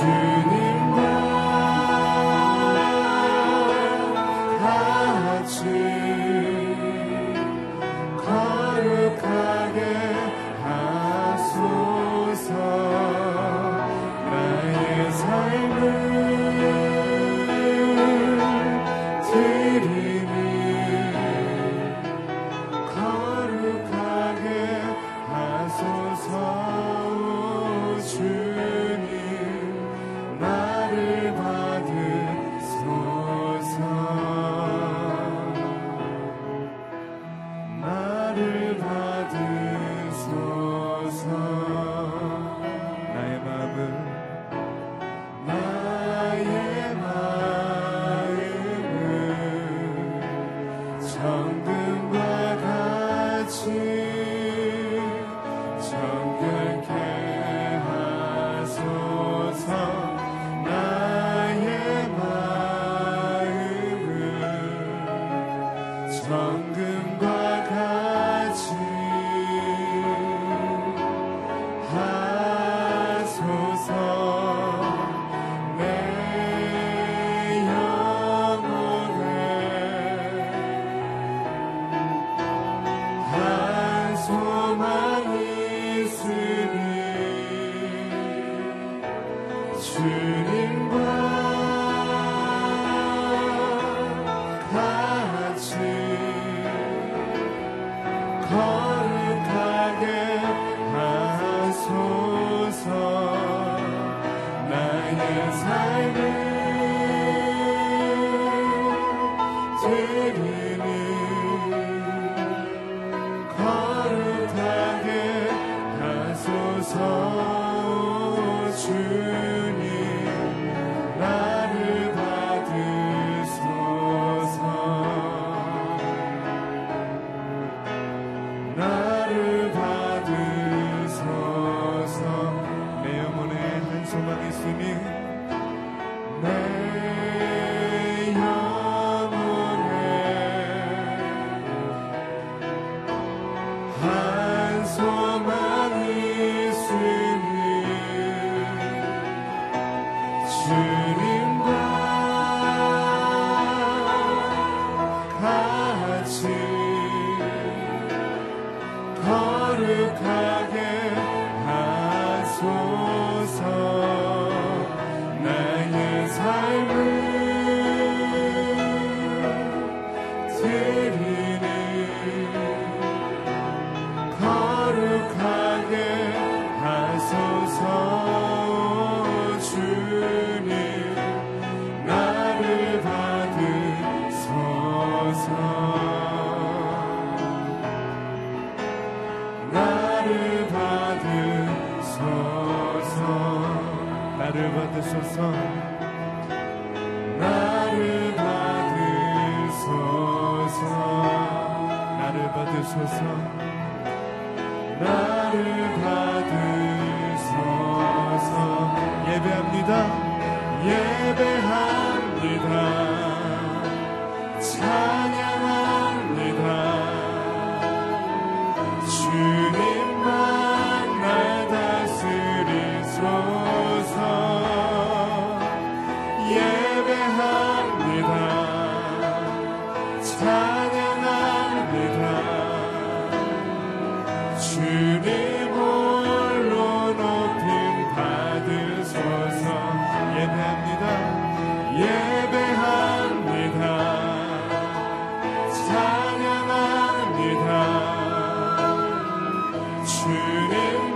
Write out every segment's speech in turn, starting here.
주님. 나를 받으소서. 나를 받으소서. 나를 받으소서 찬양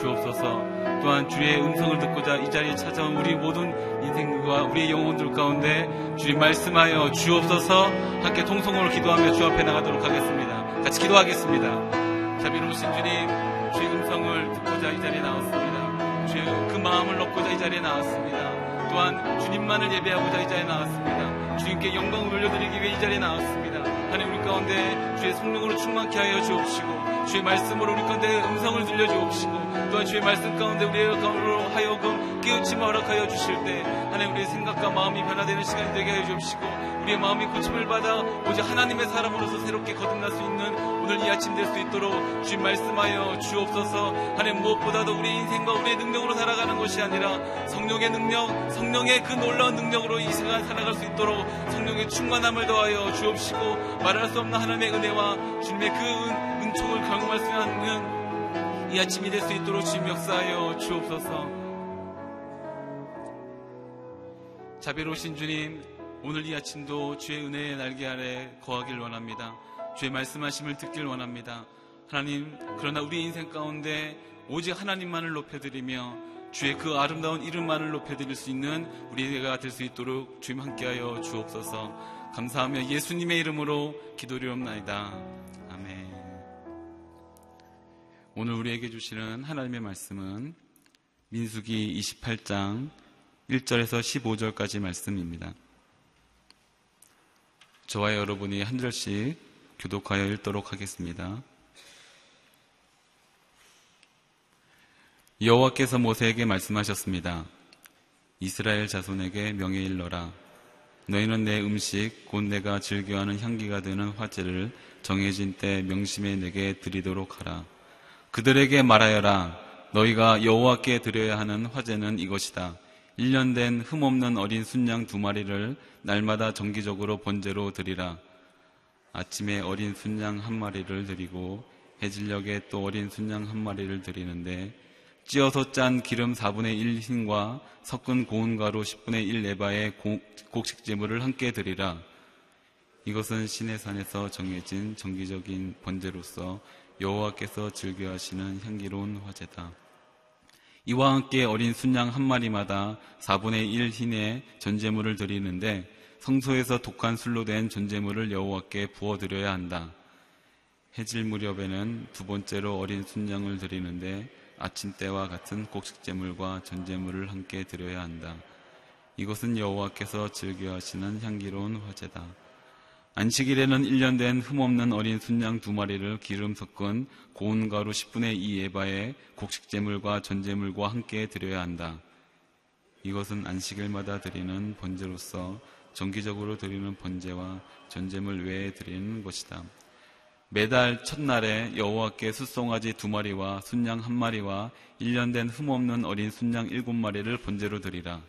주옵소서. 또한 주의 음성을 듣고자 이 자리에 찾아온 우리 모든 인생과 우리의 영혼들 가운데 주님 말씀하여 주옵소서. 함께 통성으로 기도하며 주 앞에 나가도록 하겠습니다. 같이 기도하겠습니다. 자비로우신 주님, 주의 음성을 듣고자 이 자리에 나왔습니다. 주의 그 마음을 넣고자 이 자리에 나왔습니다. 또한 주님만을 예배하고자 이 자리에 나왔습니다. 주님께 영광을 올려드리기 위해 이 자리에 나왔습니다. 하나님 우리 가운데 주의 성령으로 충만케 하여 주옵시고 주의 말씀으로 우리 가운데 음성을 들려 주옵시고 또한 주의 말씀 가운데 우리의 가운데로 하여금 깨우침을 허락하여 주실 때 하나님 우리의 생각과 마음이 변화되는 시간이 되게 하여 주옵시고 우리의 마음이 고침을 받아 오직 하나님의 사람으로서 새롭게 거듭날 수 있는 오늘 이 아침 될 수 있도록 주님 말씀하여 주옵소서. 하나님 무엇보다도 우리의 인생과 우리의 능력으로 살아가는 것이 아니라 성령의 능력 성령의 그 놀라운 능력으로 이 시간 살아갈 수 있도록 성령의 충만함을 더하여 주옵시고 말할 수 없는 하나님의 은혜와 주님의 그 은, 은총을 경험할 수 있는 이 아침이 될 수 있도록 주님 역사하여 주옵소서 자비로우신 주님 오늘 이 아침도 주의 은혜의 날개 아래 거하길 원합니다. 주의 말씀하심을 듣길 원합니다. 하나님, 그러나 우리 인생 가운데 오직 하나님만을 높여드리며 주의 그 아름다운 이름만을 높여드릴 수 있는 우리가 될 수 있도록 주님 함께하여 주옵소서. 감사하며 예수님의 이름으로 기도리옵나이다. 오늘 우리에게 주시는 하나님의 말씀은 민수기 28장 1절에서 15절까지 말씀입니다. 저와 여러분이 한 절씩 교독하여 읽도록 하겠습니다. 여호와께서 모세에게 말씀하셨습니다. 이스라엘 자손에게 명예 일러라. 너희는 내 음식 곧 내가 즐겨하는 향기가 되는 화제를 정해진 때 명심에 내게 드리도록 하라. 그들에게 말하여라. 너희가 여호와께 드려야 하는 화제는 이것이다. 1년 된 흠없는 어린 순양 두 마리를 날마다 정기적으로 번제로 드리라. 아침에 어린 순양 한 마리를 드리고 해질녘에 또 어린 순양 한 마리를 드리는데 찌어서 짠 기름 4분의 1 흰과 섞은 고운 가루 10분의 1 에바의 곡식 제물을 함께 드리라. 이것은 신의 산에서 정해진 정기적인 번제로서 여호와께서 즐겨하시는 향기로운 화제다. 이와 함께 어린 순양 한 마리마다 4분의 1 흰의 전제물을 드리는데 성소에서 독한 술로 된 전제물을 여호와께 부어 드려야 한다. 해질 무렵에는 두 번째로 어린 순양을 드리는데 아침 때와 같은 곡식제물과 전제물을 함께 드려야 한다. 이것은 여호와께서 즐겨하시는 향기로운 화제다. 안식일에는 1년 된 흠없는 어린 순양 두 마리를 기름 섞은 고운 가루 10분의 2 에바에 곡식제물과 전제물과 함께 드려야 한다. 이것은 안식일마다 드리는 번제로서 정기적으로 드리는 번제와 전제물 외에 드리는 것이다. 매달 첫날에 여호와께 숫송아지 두 마리와 순양 한 마리와 1년 된 흠없는 어린 순양 일곱 마리를 번제로 드리라.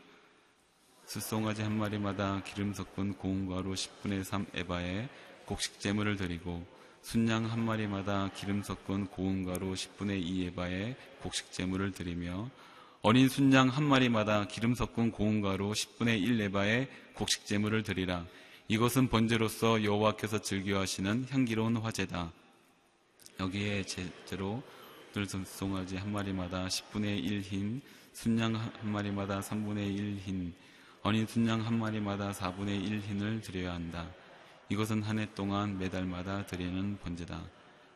숫송아지 한 마리마다 기름 섞은 고운 가루 10분의 3 에바에 곡식 제물을 드리고 순양 한 마리마다 기름 섞은 고운 가루 10분의 2 에바에 곡식 제물을 드리며 어린 순양 한 마리마다 기름 섞은 고운 가루 10분의 1 에바에 곡식 제물을 드리라. 이것은 번제로서 여호와께서 즐겨하시는 향기로운 화제다. 여기에 제대로 들송아지 한 마리마다 10분의 1 흰, 순양 한 마리마다 3분의 1 흰, 어린 순양 한 마리마다 4분의 1 흰을 드려야 한다. 이것은 한 해 동안 매달마다 드리는 번제다.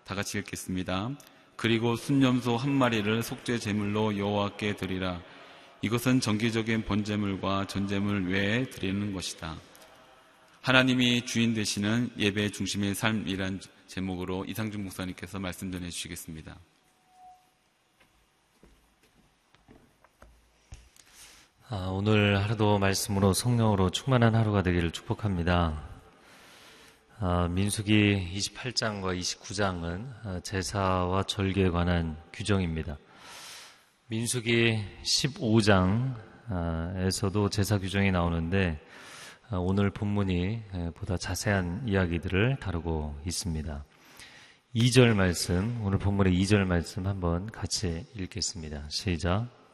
다 같이 읽겠습니다. 그리고 순념소 한 마리를 속죄 제물로 여호와께 드리라. 이것은 정기적인 번제물과 전제물 외에 드리는 것이다. 하나님이 주인 되시는 예배 중심의 삶이란 제목으로 이상준 목사님께서 말씀 전해 주시겠습니다. 아, 오늘 하루도 말씀으로 성령으로 충만한 하루가 되기를 축복합니다. 아, 민수기 28장과 29장은 아, 제사와 절기에 관한 규정입니다. 민수기 15장에서도 제사 규정이 나오는데 아, 오늘 본문이 보다 자세한 이야기들을 다루고 있습니다. 2절 말씀, 오늘 본문의 2절 말씀 한번 같이 읽겠습니다. 시작.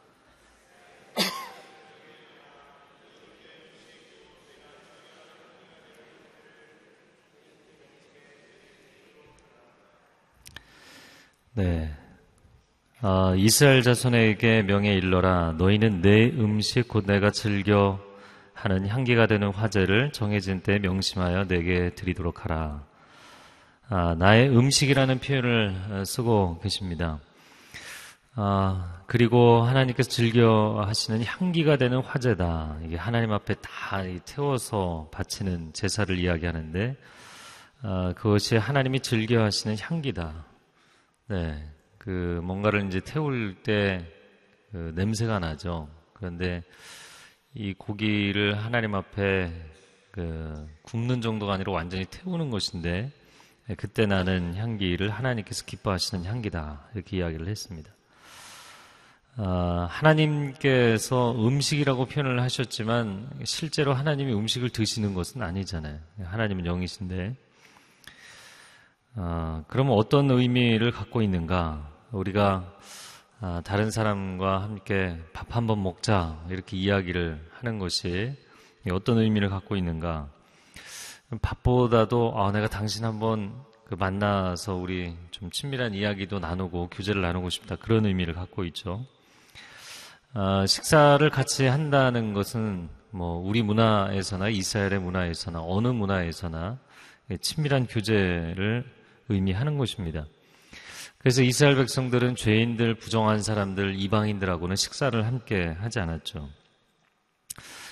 네. 아, 이스라엘 자손에게 명예 일러라. 너희는 내 음식 곧 내가 즐겨 하는 향기가 되는 화제를 정해진 때 명심하여 내게 드리도록 하라. 아, 나의 음식이라는 표현을 어, 쓰고 계십니다. 아, 그리고 하나님께서 즐겨 하시는 향기가 되는 화제다. 이게 하나님 앞에 다 태워서 바치는 제사를 이야기하는데, 아, 그것이 하나님이 즐겨 하시는 향기다. 네. 그 뭔가를 이제 태울 때 그 냄새가 나죠. 그런데 이 고기를 하나님 앞에 그 굽는 정도가 아니라 완전히 태우는 것인데 네, 그때 나는 향기를 하나님께서 기뻐하시는 향기다 이렇게 이야기를 했습니다. 아, 하나님께서 음식이라고 표현을 하셨지만 실제로 하나님이 음식을 드시는 것은 아니잖아요. 하나님은 영이신데 아, 그러면 어떤 의미를 갖고 있는가? 우리가 아, 다른 사람과 함께 밥 한 번 먹자 이렇게 이야기를 하는 것이 어떤 의미를 갖고 있는가? 밥보다도 아, 내가 당신 한번 그 만나서 우리 좀 친밀한 이야기도 나누고 교제를 나누고 싶다 그런 의미를 갖고 있죠. 아, 식사를 같이 한다는 것은 뭐 우리 문화에서나 이스라엘의 문화에서나 어느 문화에서나 친밀한 교제를 의미하는 것입니다. 그래서 이스라엘 백성들은 죄인들, 부정한 사람들, 이방인들하고는 식사를 함께 하지 않았죠.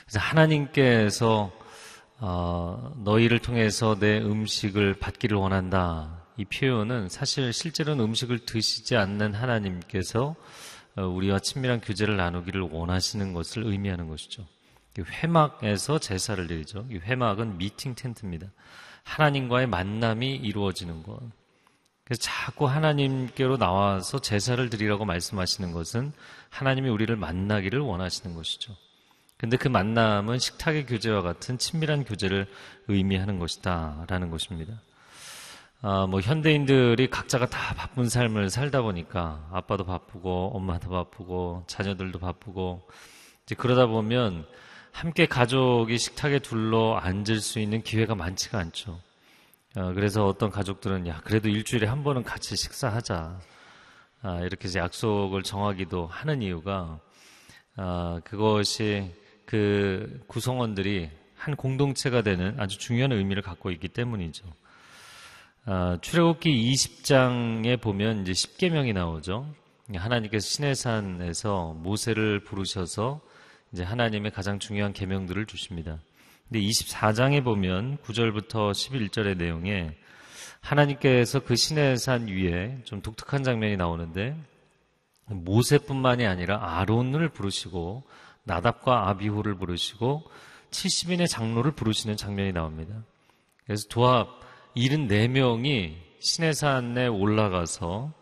그래서 하나님께서 어, 너희를 통해서 내 음식을 받기를 원한다. 이 표현은 사실 실제로는 음식을 드시지 않는 하나님께서 어, 우리와 친밀한 교제를 나누기를 원하시는 것을 의미하는 것이죠. 회막에서 제사를 드리죠. 이 회막은 미팅 텐트입니다. 하나님과의 만남이 이루어지는 것. 그래서 자꾸 하나님께로 나와서 제사를 드리라고 말씀하시는 것은 하나님이 우리를 만나기를 원하시는 것이죠. 근데 그 만남은 식탁의 교제와 같은 친밀한 교제를 의미하는 것이다. 라는 것입니다. 아, 뭐 현대인들이 각자가 다 바쁜 삶을 살다 보니까 아빠도 바쁘고 엄마도 바쁘고 자녀들도 바쁘고 이제 그러다 보면 함께 가족이 식탁에 둘러 앉을 수 있는 기회가 많지가 않죠. 어, 그래서 어떤 가족들은 야 그래도 일주일에 한 번은 같이 식사하자 아, 이렇게 약속을 정하기도 하는 이유가 아, 그것이 그 구성원들이 한 공동체가 되는 아주 중요한 의미를 갖고 있기 때문이죠. 아, 출애굽기 20장에 보면 이제 10계명이 나오죠. 하나님께서 시내산에서 모세를 부르셔서 이제 하나님의 가장 중요한 계명들을 주십니다. 근데 24장에 보면 9절부터 11절의 내용에 하나님께서 그 시내산 위에 좀 독특한 장면이 나오는데 모세뿐만이 아니라 아론을 부르시고 나답과 아비후를 부르시고 70인의 장로를 부르시는 장면이 나옵니다. 그래서 도합 74명이 시내산에 올라가서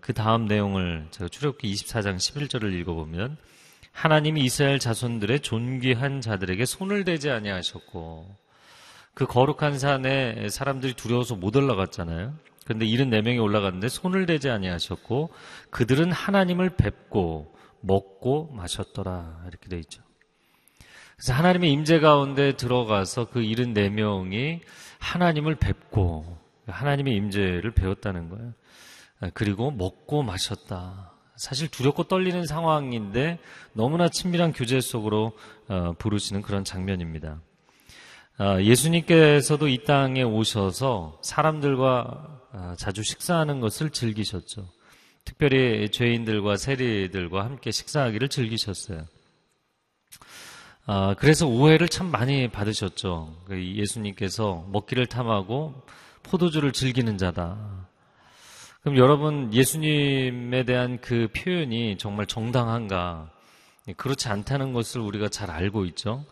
그 다음 내용을 제가 출애굽기 24장 11절을 읽어보면 하나님이 이스라엘 자손들의 존귀한 자들에게 손을 대지 아니하셨고 그 거룩한 산에 사람들이 두려워서 못 올라갔잖아요. 그런데 74명이 올라갔는데 손을 대지 아니하셨고 그들은 하나님을 뵙고 먹고 마셨더라 이렇게 돼 있죠. 그래서 하나님의 임재 가운데 들어가서 그 74명이 하나님을 뵙고 하나님의 임재를 배웠다는 거예요. 그리고 먹고 마셨다. 사실 두렵고 떨리는 상황인데 너무나 친밀한 교제 속으로 어, 부르시는 그런 장면입니다. 어, 예수님께서도 이 땅에 오셔서 사람들과 어, 자주 식사하는 것을 즐기셨죠. 특별히 죄인들과 세리들과 함께 식사하기를 즐기셨어요. 그래서 오해를 참 많이 받으셨죠. 그 예수님께서 먹기를 탐하고 포도주를 즐기는 자다. 그럼 여러분 예수님에 대한 그 표현이 정말 정당한가? 그렇지 않다는 것을 우리가 잘 알고 있죠.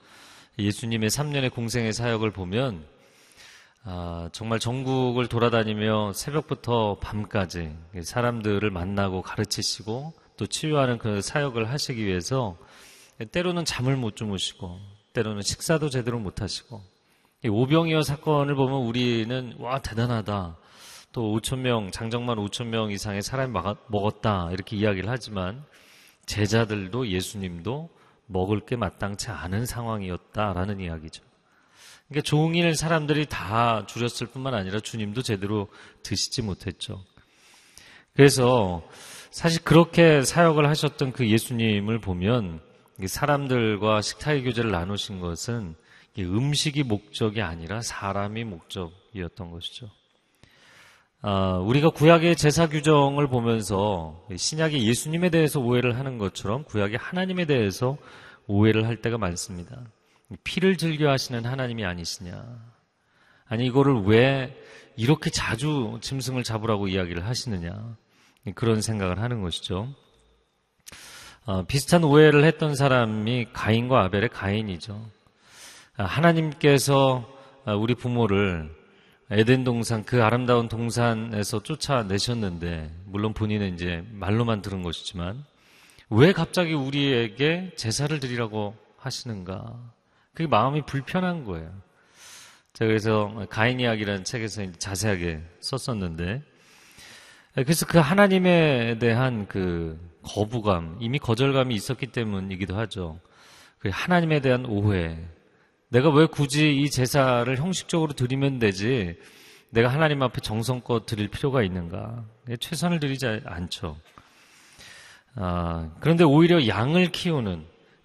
예수님의 3년의 공생의 사역을 보면 아, 정말 전국을 돌아다니며 새벽부터 밤까지 사람들을 만나고 가르치시고 또 치유하는 그 사역을 하시기 위해서 때로는 잠을 못 주무시고 때로는 식사도 제대로 못 하시고 오병이어 사건을 보면 우리는 와 대단하다. 또 5천 명, 장정만 5천 명 이상의 사람이 먹었다 이렇게 이야기를 하지만 제자들도 예수님도 먹을 게 마땅치 않은 상황이었다라는 이야기죠. 그러니까 종일 사람들이 다 줄였을 뿐만 아니라 주님도 제대로 드시지 못했죠. 그래서 사실 그렇게 사역을 하셨던 그 예수님을 보면 사람들과 식탁의 교제를 나누신 것은 음식이 목적이 아니라 사람이 목적이었던 것이죠. 아, 우리가 구약의 제사 규정을 보면서 신약의 예수님에 대해서 오해를 하는 것처럼 구약의 하나님에 대해서 오해를 할 때가 많습니다. 피를 즐겨 하시는 하나님이 아니시냐. 아니, 이거를 왜 이렇게 자주 짐승을 잡으라고 이야기를 하시느냐. 그런 생각을 하는 것이죠. 어, 비슷한 오해를 했던 사람이 가인과 아벨의 가인이죠. 아, 하나님께서 우리 부모를 에덴 동산 그 아름다운 동산에서 쫓아내셨는데 물론 본인은 이제 말로만 들은 것이지만 왜 갑자기 우리에게 제사를 드리라고 하시는가? 그게 마음이 불편한 거예요. 제가 그래서 가인 이야기라는 책에서 자세하게 썼었는데 그래서 그 하나님에 대한 그 거부감, 이미 거절감이 있었기 때문이기도 하죠. 그 하나님에 대한 오해, 내가 왜 굳이 이 제사를 형식적으로 드리면 되지 내가 하나님 앞에 정성껏 드릴 필요가 있는가? 최선을 드리지 않죠. 아, 그런데 오히려 양을 키우는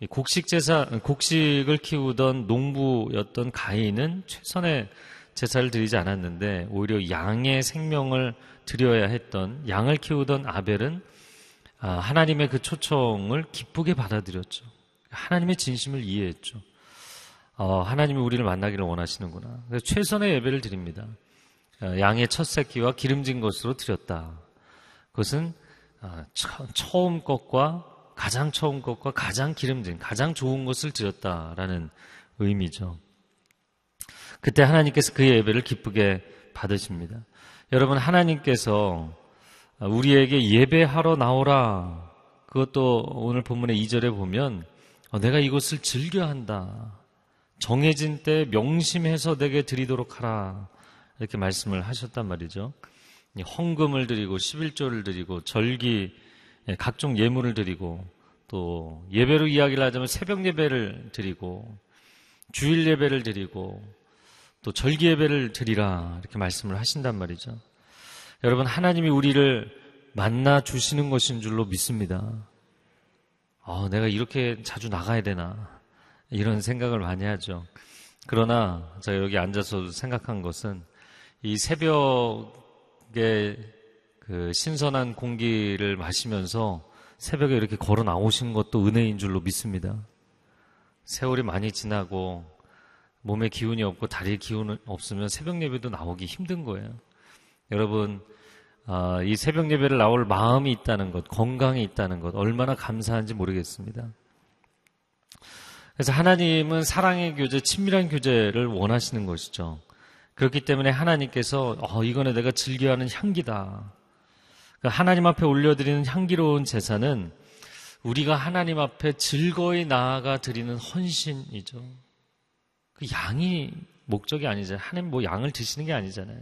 곡식 제사, 곡식을 키우던 농부였던 가인은 최선의 제사를 드리지 않았는데 오히려 양의 생명을 드려야 했던 양을 키우던 아벨은 아, 하나님의 그 초청을 기쁘게 받아들였죠. 하나님의 진심을 이해했죠. 어, 하나님이 우리를 만나기를 원하시는구나. 최선의 예배를 드립니다. 어, 양의 첫 새끼와 기름진 것으로 드렸다. 그것은 어, 처음 것과 가장 처음 것과 가장 기름진, 가장 좋은 것을 드렸다라는 의미죠. 그때 하나님께서 그의 예배를 기쁘게 받으십니다. 여러분, 하나님께서 우리에게 예배하러 나오라. 그것도 오늘 본문의 2절에 보면 내가 이것을 즐겨 한다. 정해진 때 명심해서 내게 드리도록 하라. 이렇게 말씀을 하셨단 말이죠. 헌금을 드리고 11조를 드리고 절기 예, 각종 예물을 드리고 또 예배로 이야기를 하자면 새벽 예배를 드리고 주일 예배를 드리고 또 절기 예배를 드리라 이렇게 말씀을 하신단 말이죠. 여러분 하나님이 우리를 만나 주시는 것인 줄로 믿습니다. 아, 내가 이렇게 자주 나가야 되나 이런 생각을 많이 하죠. 그러나 제가 여기 앉아서 생각한 것은 이 새벽에 그 신선한 공기를 마시면서 새벽에 이렇게 걸어 나오신 것도 은혜인 줄로 믿습니다. 세월이 많이 지나고 몸에 기운이 없고 다리에 기운이 없으면 새벽 예배도 나오기 힘든 거예요. 여러분, 아, 이 새벽 예배를 나올 마음이 있다는 것, 건강이 있다는 것, 얼마나 감사한지 모르겠습니다. 그래서 하나님은 사랑의 교제, 친밀한 교제를 원하시는 것이죠. 그렇기 때문에 하나님께서 어, 이거는 내가 즐겨하는 향기다. 그러니까 하나님 앞에 올려드리는 향기로운 제사는 우리가 하나님 앞에 즐거이 나아가 드리는 헌신이죠. 그 양이 목적이 아니잖아요. 하나님 뭐 양을 드시는 게 아니잖아요.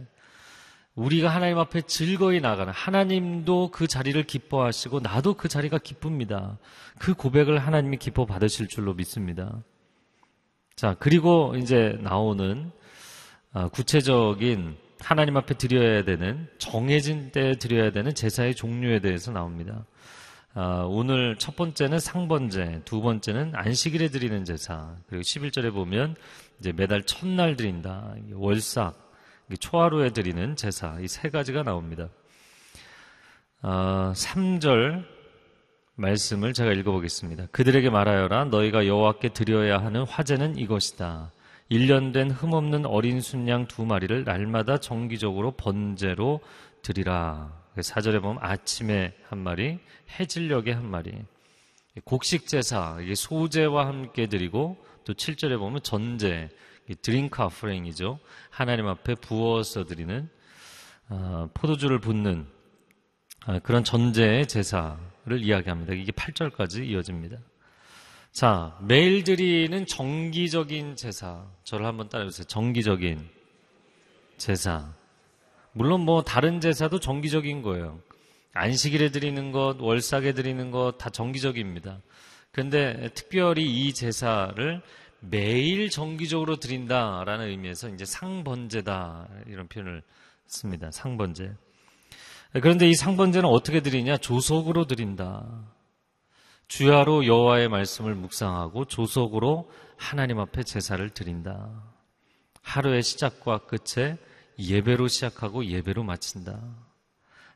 우리가 하나님 앞에 즐거이 나가는 하나님도 그 자리를 기뻐하시고 나도 그 자리가 기쁩니다. 그 고백을 하나님이 기뻐 받으실 줄로 믿습니다. 자, 그리고 이제 나오는 아, 구체적인 하나님 앞에 드려야 되는 정해진 때 드려야 되는 제사의 종류에 대해서 나옵니다. 아, 오늘 첫 번째는 상번제, 두 번째는 안식일에 드리는 제사, 그리고 11절에 보면 이제 매달 첫날 드린다, 월삭, 초하루에 드리는 제사, 이 세 가지가 나옵니다. 아, 3절 말씀을 제가 읽어보겠습니다. 그들에게 말하여라, 너희가 여호와께 드려야 하는 화제는 이것이다. 1년 된 흠없는 어린 숫양 두 마리를 날마다 정기적으로 번제로 드리라. 4절에 보면 아침에 한 마리, 해질녘에 한 마리. 곡식 제사, 이게 소제와 함께 드리고 또 7절에 보면 전제, drink offering이죠. 하나님 앞에 부어서 드리는 어, 포도주를 붓는 어, 그런 전제의 제사를 이야기합니다. 이게 8절까지 이어집니다. 자, 매일 드리는 정기적인 제사. 저를 한번 따라해주세요. 정기적인 제사. 물론 뭐 다른 제사도 정기적인 거예요. 안식일에 드리는 것, 월삭에 드리는 것 다 정기적입니다. 그런데 특별히 이 제사를 매일 정기적으로 드린다라는 의미에서 이제 상번제다 이런 표현을 씁니다. 상번제. 그런데 이 상번제는 어떻게 드리냐? 조속으로 드린다. 주야로 여호와의 말씀을 묵상하고 조속으로 하나님 앞에 제사를 드린다. 하루의 시작과 끝에 예배로 시작하고 예배로 마친다.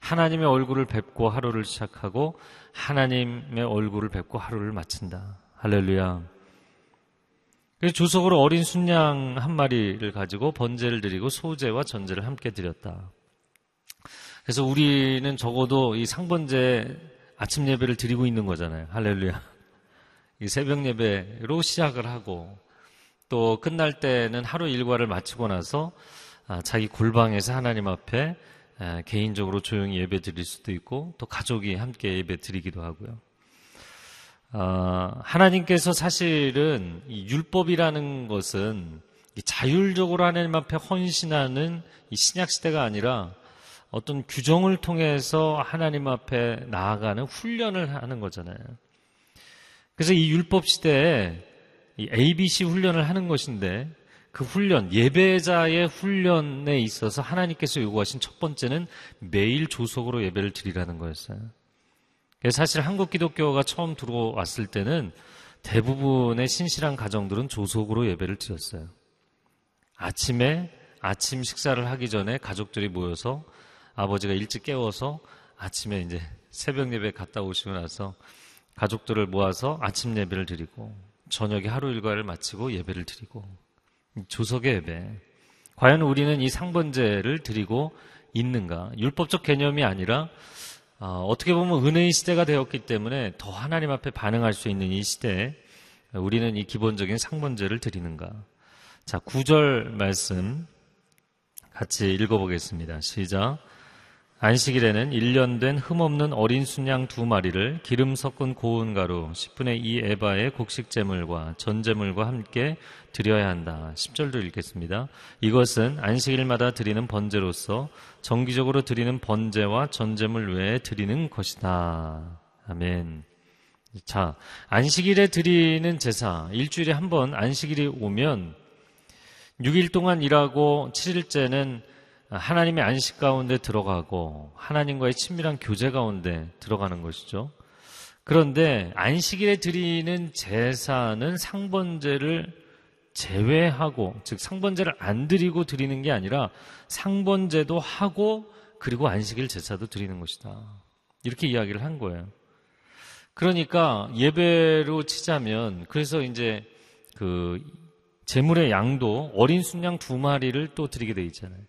하나님의 얼굴을 뵙고 하루를 시작하고 하나님의 얼굴을 뵙고 하루를 마친다. 할렐루야. 조속으로 어린 순양 한 마리를 가지고 번제를 드리고 소제와 전제를 함께 드렸다. 그래서 우리는 적어도 이 상번제 아침 예배를 드리고 있는 거잖아요. 할렐루야. 이 새벽 예배로 시작을 하고 또 끝날 때는 하루 일과를 마치고 나서 아, 자기 골방에서 하나님 앞에 개인적으로 조용히 예배 드릴 수도 있고 또 가족이 함께 예배 드리기도 하고요. 아, 하나님께서 사실은 율법이라는 것은 자율적으로 하나님 앞에 헌신하는 신약 시대가 아니라 어떤 규정을 통해서 하나님 앞에 나아가는 훈련을 하는 거잖아요. 그래서 이 율법 시대에 이 ABC 훈련을 하는 것인데 그 훈련, 예배자의 훈련에 있어서 하나님께서 요구하신 첫 번째는 매일 조속으로 예배를 드리라는 거였어요. 사실 한국 기독교가 처음 들어왔을 때는 대부분의 신실한 가정들은 조속으로 예배를 드렸어요. 아침에 아침 식사를 하기 전에 가족들이 모여서 아버지가 일찍 깨워서 아침에 이제 새벽 예배 갔다 오시고 나서 가족들을 모아서 아침 예배를 드리고 저녁에 하루 일과를 마치고 예배를 드리고 조석의 예배. 과연 우리는 이 상번제를 드리고 있는가? 율법적 개념이 아니라 어, 떻게 보면 은혜의 시대가 되었기 때문에 더 하나님 앞에 반응할 수 있는 이 시대에 우리는 이 기본적인 상번제를 드리는가? 자, 구절 말씀 같이 읽어보겠습니다. 시작. 안식일에는 1년 된 흠없는 어린 순양 두 마리를 기름 섞은 고운 가루 10분의 2 에바의 곡식 제물과 전 제물과 함께 드려야 한다. 10절도 읽겠습니다. 이것은 안식일마다 드리는 번제로서 정기적으로 드리는 번제와 전 제물 외에 드리는 것이다. 아멘. 자, 안식일에 드리는 제사, 일주일에 한 번 안식일이 오면 6일 동안 일하고 7일째는 하나님의 안식 가운데 들어가고 하나님과의 친밀한 교제 가운데 들어가는 것이죠. 그런데 안식일에 드리는 제사는 상번제를 제외하고 즉 상번제를 안 드리고 드리는 게 아니라 상번제도 하고 그리고 안식일 제사도 드리는 것이다. 이렇게 이야기를 한 거예요. 그러니까 예배로 치자면 그래서 이제 그 제물의 양도 어린 순양 두 마리를 또 드리게 돼 있잖아요.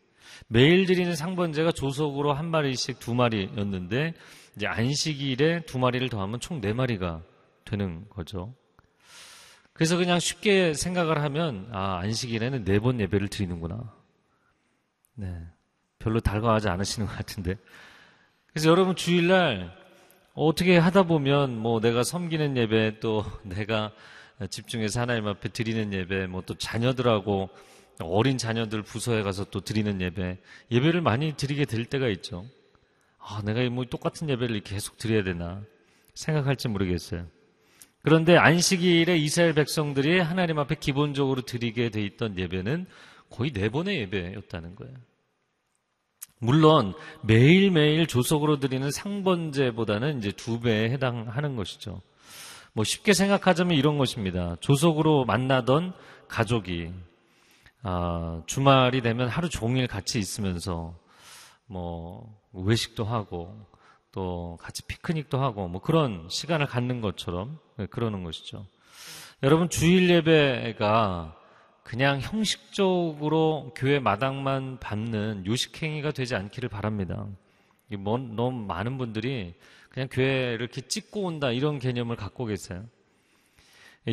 매일 드리는 상번제가 조석으로 한 마리씩 두 마리였는데 이제 안식일에 두 마리를 더하면 총 네 마리가 되는 거죠. 그래서 그냥 쉽게 생각을 하면 아 안식일에는 네 번 예배를 드리는구나. 네, 별로 달가하지 않으시는 것 같은데. 그래서 여러분 주일날 어떻게 하다 보면 뭐 내가 섬기는 예배 또 내가 집중해서 하나님 앞에 드리는 예배 뭐 또 자녀들하고 어린 자녀들 부서에 가서 또 드리는 예배, 예배를 많이 드리게 될 때가 있죠. 아, 내가 뭐 똑같은 예배를 계속 드려야 되나 생각할지 모르겠어요. 그런데 안식일에 이스라엘 백성들이 하나님 앞에 기본적으로 드리게 돼 있던 예배는 거의 네 번의 예배였다는 거예요. 물론 매일매일 조석으로 드리는 상번제보다는 이제 두 배에 해당하는 것이죠. 뭐 쉽게 생각하자면 이런 것입니다. 조석으로 만나던 가족이 아, 주말이 되면 하루 종일 같이 있으면서 뭐 외식도 하고 또 같이 피크닉도 하고 뭐 그런 시간을 갖는 것처럼 그러는 것이죠. 여러분 주일 예배가 그냥 형식적으로 교회 마당만 밟는 요식 행위가 되지 않기를 바랍니다. 뭐, 너무 많은 분들이 그냥 교회를 이렇게 찍고 온다 이런 개념을 갖고 계세요.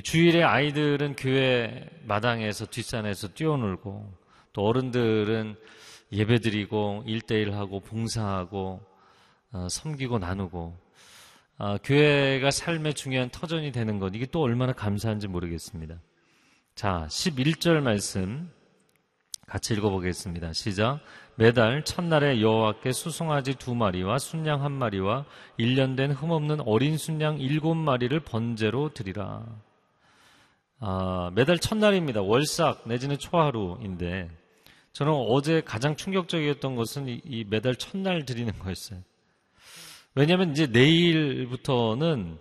주일에 아이들은 교회 마당에서 뒷산에서 뛰어놀고 또 어른들은 예배드리고 일대일하고 봉사하고 어, 섬기고 나누고 어, 교회가 삶의 중요한 터전이 되는 것 이게 또 얼마나 감사한지 모르겠습니다. 자, 11절 말씀 같이 읽어보겠습니다. 시작. 매달 첫날에 여호와께 수송아지 두 마리와 순양 한 마리와 1년 된 흠없는 어린 순양 일곱 마리를 번제로 드리라. 아, 매달 첫날입니다. 월삭 내지는 초하루인데 저는 어제 가장 충격적이었던 것은 이, 이 매달 첫날 드리는 거였어요. 왜냐하면 이제 내일부터는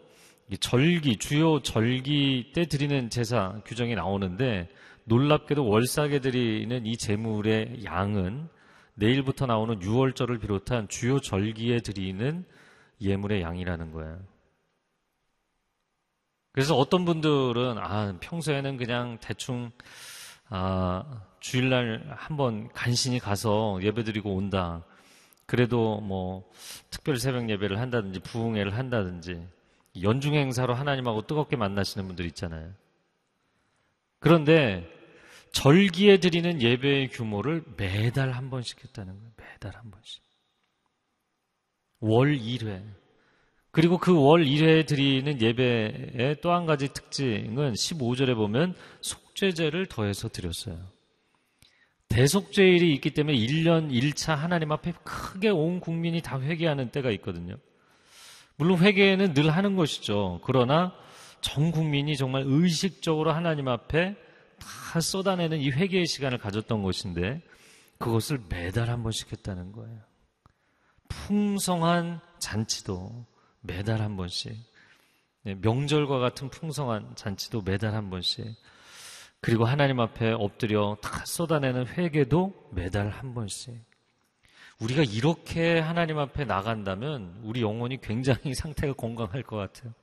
절기 주요 절기 때 드리는 제사 규정이 나오는데 놀랍게도 월삭에 드리는 이 제물의 양은 내일부터 나오는 6월절을 비롯한 주요 절기에 드리는 예물의 양이라는 거예요. 그래서 어떤 분들은 아 평소에는 그냥 대충 아 주일날 한번 간신히 가서 예배드리고 온다. 그래도 뭐 특별 새벽 예배를 한다든지 부흥회를 한다든지 연중 행사로 하나님하고 뜨겁게 만나시는 분들 있잖아요. 그런데 절기에 드리는 예배의 규모를 매달 한 번씩 했다는 거예요. 매달 한 번씩. 월 1회. 그리고 그 월 1회 드리는 예배의 또 한 가지 특징은 15절에 보면 속죄제를 더해서 드렸어요. 대속죄일이 있기 때문에 1년 1차 하나님 앞에 크게 온 국민이 다 회개하는 때가 있거든요. 물론 회개는 늘 하는 것이죠. 그러나 전 국민이 정말 의식적으로 하나님 앞에 다 쏟아내는 이 회개의 시간을 가졌던 것인데 그것을 매달 한 번씩 했다는 거예요. 풍성한 잔치도 매달 한 번씩. 네, 명절과 같은 풍성한 잔치도 매달 한 번씩. 그리고 하나님 앞에 엎드려 다 쏟아내는 회개도 매달 한 번씩. 우리가 이렇게 하나님 앞에 나간다면 우리 영혼이 굉장히 상태가 건강할 것 같아요.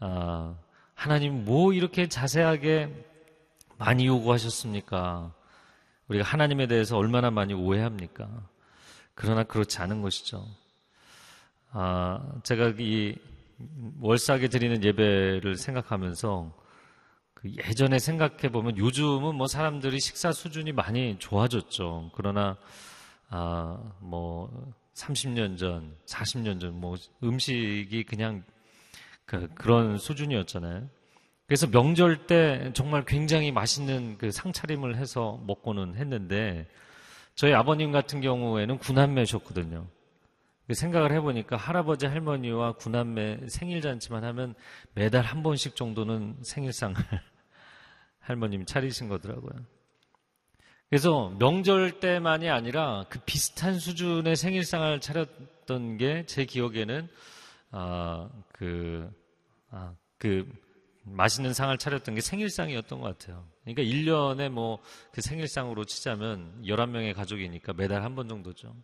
아, 하나님 뭐 이렇게 자세하게 많이 요구하셨습니까? 우리가 하나님에 대해서 얼마나 많이 오해합니까? 그러나 그렇지 않은 것이죠. 아, 제가 이 월삭에 드리는 예배를 생각하면서 그 예전에 생각해 보면 요즘은 뭐 사람들이 식사 수준이 많이 좋아졌죠. 그러나 아, 뭐 30년 전, 40년 전, 뭐, 음식이 그냥 그, 그런 수준이었잖아요. 그래서 명절 때 정말 굉장히 맛있는 그 상차림을 해서 먹고는 했는데, 저희 아버님 같은 경우에는 구남매셨거든요. 그 생각을 해보니까 할아버지 할머니와 구남매 생일잔치만 하면 매달 한 번씩 정도는 생일상을 할머님 차리신 거더라고요. 그래서 명절 때만이 아니라 그 비슷한 수준의 생일상을 차렸던 게 제 기억에는 아, 그, 아, 그 맛있는 상을 차렸던 게 생일상이었던 것 같아요. 그러니까 1년에 뭐 그 생일상으로 치자면 11명의 가족이니까 매달 한 번 정도죠.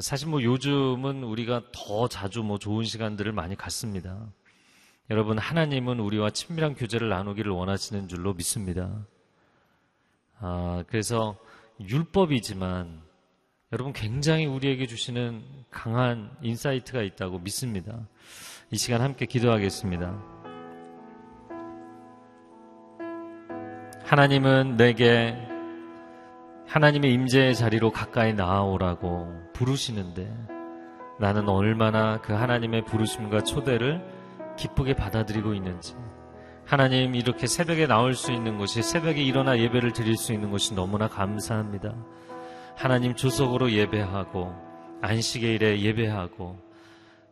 사실 뭐 요즘은 우리가 더 자주 뭐 좋은 시간들을 많이 갖습니다. 여러분, 하나님은 우리와 친밀한 교제를 나누기를 원하시는 줄로 믿습니다. 아, 그래서 율법이지만 여러분 굉장히 우리에게 주시는 강한 insight가 있다고 믿습니다. 이 시간 함께 기도하겠습니다. 하나님은 내게 하나님의 임재의 자리로 가까이 나아오라고 부르시는데 나는 얼마나 그 하나님의 부르심과 초대를 기쁘게 받아들이고 있는지 하나님 이렇게 새벽에 나올 수 있는 것이 새벽에 일어나 예배를 드릴 수 있는 것이 너무나 감사합니다. 하나님 조속으로 예배하고 안식의 일에 예배하고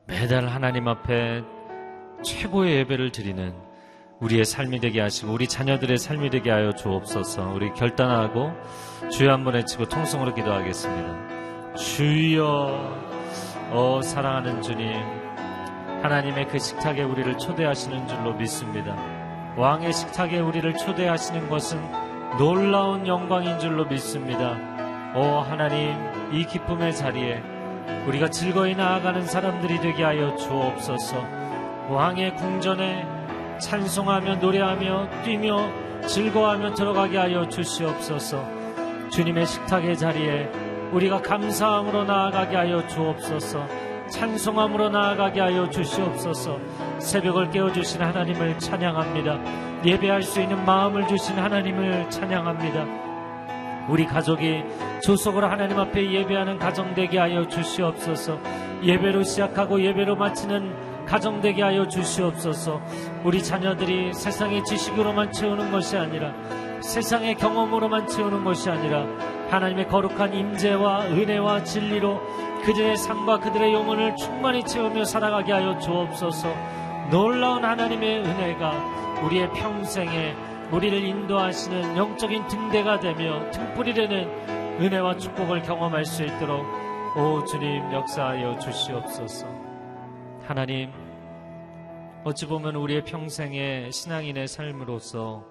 매달 하나님 앞에 최고의 예배를 드리는 우리의 삶이 되게 하시고 우리 자녀들의 삶이 되게 하여 주옵소서. 우리 결단하고 주여 한번 외치고 통성으로 기도하겠습니다. 주여 어 사랑하는 주님 하나님의 그 식탁에 우리를 초대하시는 줄로 믿습니다. 왕의 식탁에 우리를 초대하시는 것은 놀라운 영광인 줄로 믿습니다. 오 하나님 이 기쁨의 자리에 우리가 즐거이 나아가는 사람들이 되게 하여 주옵소서. 왕의 궁전에 찬송하며 노래하며 뛰며 즐거워하며 들어가게 하여 주시옵소서. 주님의 식탁의 자리에 우리가 감사함으로 나아가게 하여 주옵소서. 찬송함으로 나아가게 하여 주시옵소서. 새벽을 깨워주신 하나님을 찬양합니다. 예배할 수 있는 마음을 주신 하나님을 찬양합니다. 우리 가족이 조속으로 하나님 앞에 예배하는 가정 되게 하여 주시옵소서. 예배로 시작하고 예배로 마치는 가정 되게 하여 주시옵소서. 우리 자녀들이 세상의 지식으로만 채우는 것이 아니라 세상의 경험으로만 채우는 것이 아니라 하나님의 거룩한 임재와 은혜와 진리로 그들의 삶과 그들의 영혼을 충만히 채우며 살아가게 하여 주옵소서. 놀라운 하나님의 은혜가 우리의 평생에 우리를 인도하시는 영적인 등대가 되며 등불이 되는 은혜와 축복을 경험할 수 있도록 오 주님 역사하여 주시옵소서. 하나님, 어찌 보면 우리의 평생의 신앙인의 삶으로서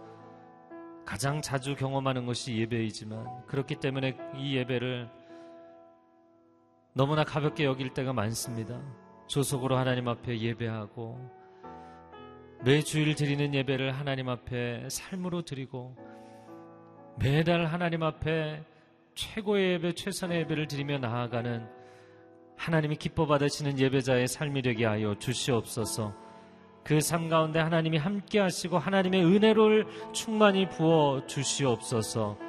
가장 자주 경험하는 것이 예배이지만 그렇기 때문에 이 예배를 너무나 가볍게 여길 때가 많습니다. 조속으로 하나님 앞에 예배하고 매 주일 드리는 예배를 하나님 앞에 삶으로 드리고 매달 하나님 앞에 최고의 예배, 최선의 예배를 드리며 나아가는 하나님이 기뻐 받으시는 예배자의 삶이 되게 하여 주시옵소서. 그 삶 가운데 하나님이 함께 하시고 하나님의 은혜를 충만히 부어 주시옵소서.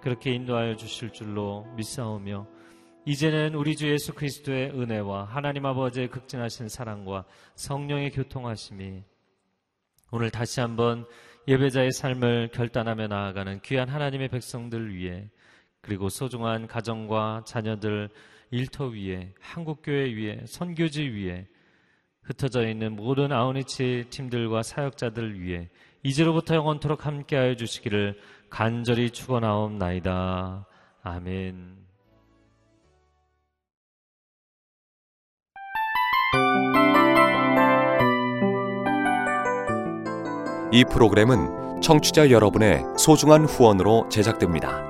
그렇게 인도하여 주실 줄로 믿사오며 이제는 우리 주 예수 그리스도의 은혜와 하나님 아버지의 극진하신 사랑과 성령의 교통하심이 오늘 다시 한번 예배자의 삶을 결단하며 나아가는 귀한 하나님의 백성들 위해 그리고 소중한 가정과 자녀들 일터 위에 한국교회 위에 선교지 위에 흩어져 있는 모든 아우니치 팀들과 사역자들 위해 이제로부터 영원토록 함께하여 주시기를 간절히 축원하옵나이다. 아멘. 이 프로그램은 청취자 여러분의 소중한 후원으로 제작됩니다.